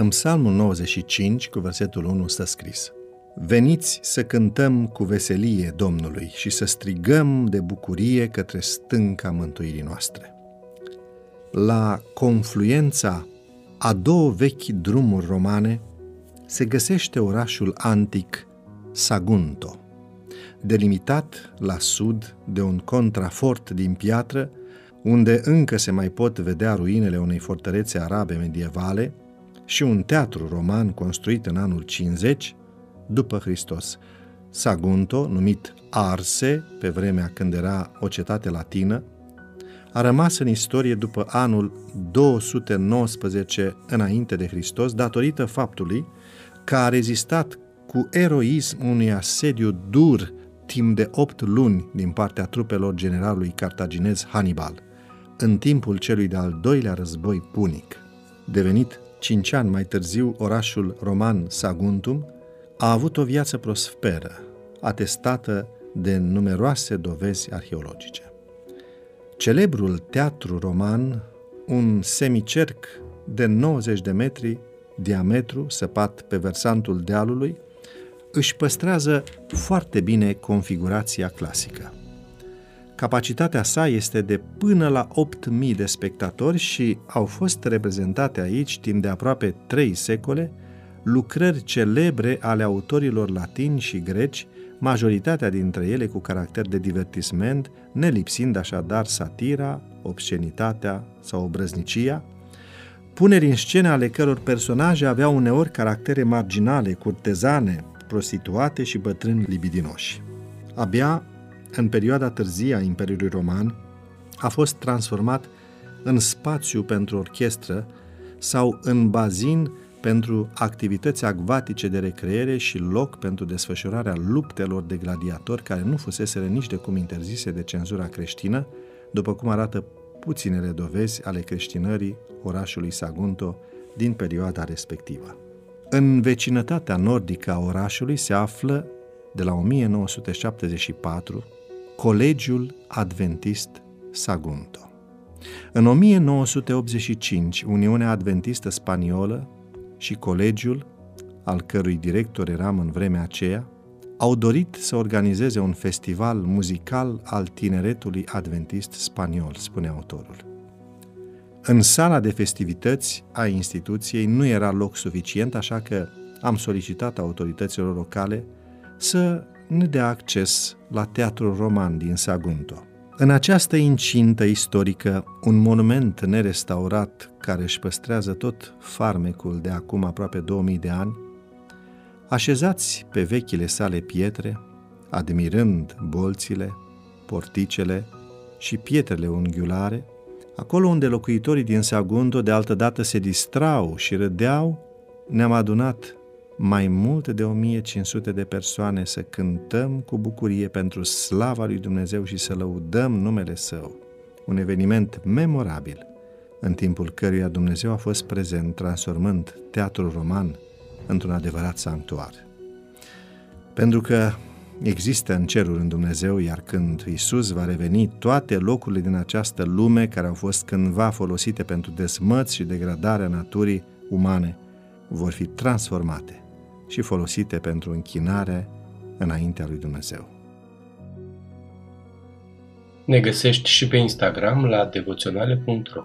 În Psalmul 95, cu versetul 1, stă scris Veniți să cântăm cu veselie Domnului și să strigăm de bucurie către stânca mântuirii noastre. La confluența a două vechi drumuri romane se găsește orașul antic Sagunto, delimitat la sud de un contrafort din piatră, unde încă se mai pot vedea ruinele unei fortărețe arabe medievale și un teatru roman construit în anul 50 după Hristos. Sagunto, numit Arse, pe vremea când era o cetate latină, a rămas în istorie după anul 219 înainte de Hristos, datorită faptului că a rezistat cu eroism unui asediu dur timp de opt luni din partea trupelor generalului cartaginez Hannibal, în timpul celui de-al doilea război punic. Devenit cinci ani mai târziu orașul roman Saguntum, a avut o viață prosperă, atestată de numeroase dovezi arheologice. Celebrul teatru roman, un semicerc de 90 de metri diametru săpat pe versantul dealului, își păstrează foarte bine configurația clasică. Capacitatea sa este de până la 8.000 de spectatori și au fost reprezentate aici timp de aproape 3 secole lucrări celebre ale autorilor latini și greci, majoritatea dintre ele cu caracter de divertisment, nelipsind așadar satira, obscenitatea sau obrăznicia, puneri în scene ale căror personaje aveau uneori caractere marginale, curtezane, prostituate și bătrâni libidinoși. Abia în perioada târzie a Imperiului Roman a fost transformat în spațiu pentru orchestră sau în bazin pentru activități acvatice de recreere și loc pentru desfășurarea luptelor de gladiatori care nu fusese nici de cum interzise de cenzura creștină, după cum arată puținele dovezi ale creștinării orașului Sagunto din perioada respectivă. În vecinătatea nordică a orașului se află, de la 1974, Colegiul Adventist Sagunto. În 1985, Uniunea Adventistă Spaniolă și colegiul, al cărui director eram în vremea aceea, au dorit să organizeze un festival muzical al tineretului adventist spaniol, spune autorul. În sala de festivități a instituției nu era loc suficient, așa că am solicitat autorităților locale să ne dea acces la Teatrul Roman din Sagunto. În această incintă istorică, un monument nerestaurat care își păstrează tot farmecul de acum aproape 2000 de ani, așezați pe vechile sale pietre, admirând bolțile, porticele și pietrele unghiulare, acolo unde locuitorii din Sagundo de altădată se distrau și râdeau, ne-am adunat mai mult de 1500 de persoane să cântăm cu bucurie pentru slava lui Dumnezeu și să lăudăm numele Său. Un eveniment memorabil, în timpul căruia Dumnezeu a fost prezent, transformând teatrul roman într-un adevărat sanctuar. Pentru că există în cerul în Dumnezeu, iar când Isus va reveni, toate locurile din această lume care au fost cândva folosite pentru desmăți și degradarea naturii umane vor fi transformate și folosite pentru închinare înaintea lui Dumnezeu. Ne găsești și pe Instagram la devoționale.ro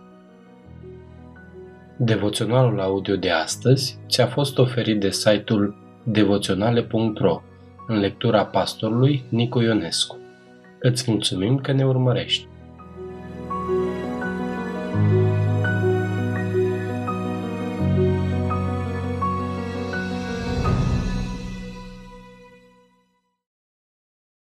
Devoționalul audio de astăzi ți-a fost oferit de site-ul devoționale.ro în lectura pastorului Nicu Ionescu. Îți mulțumim că ne urmărești!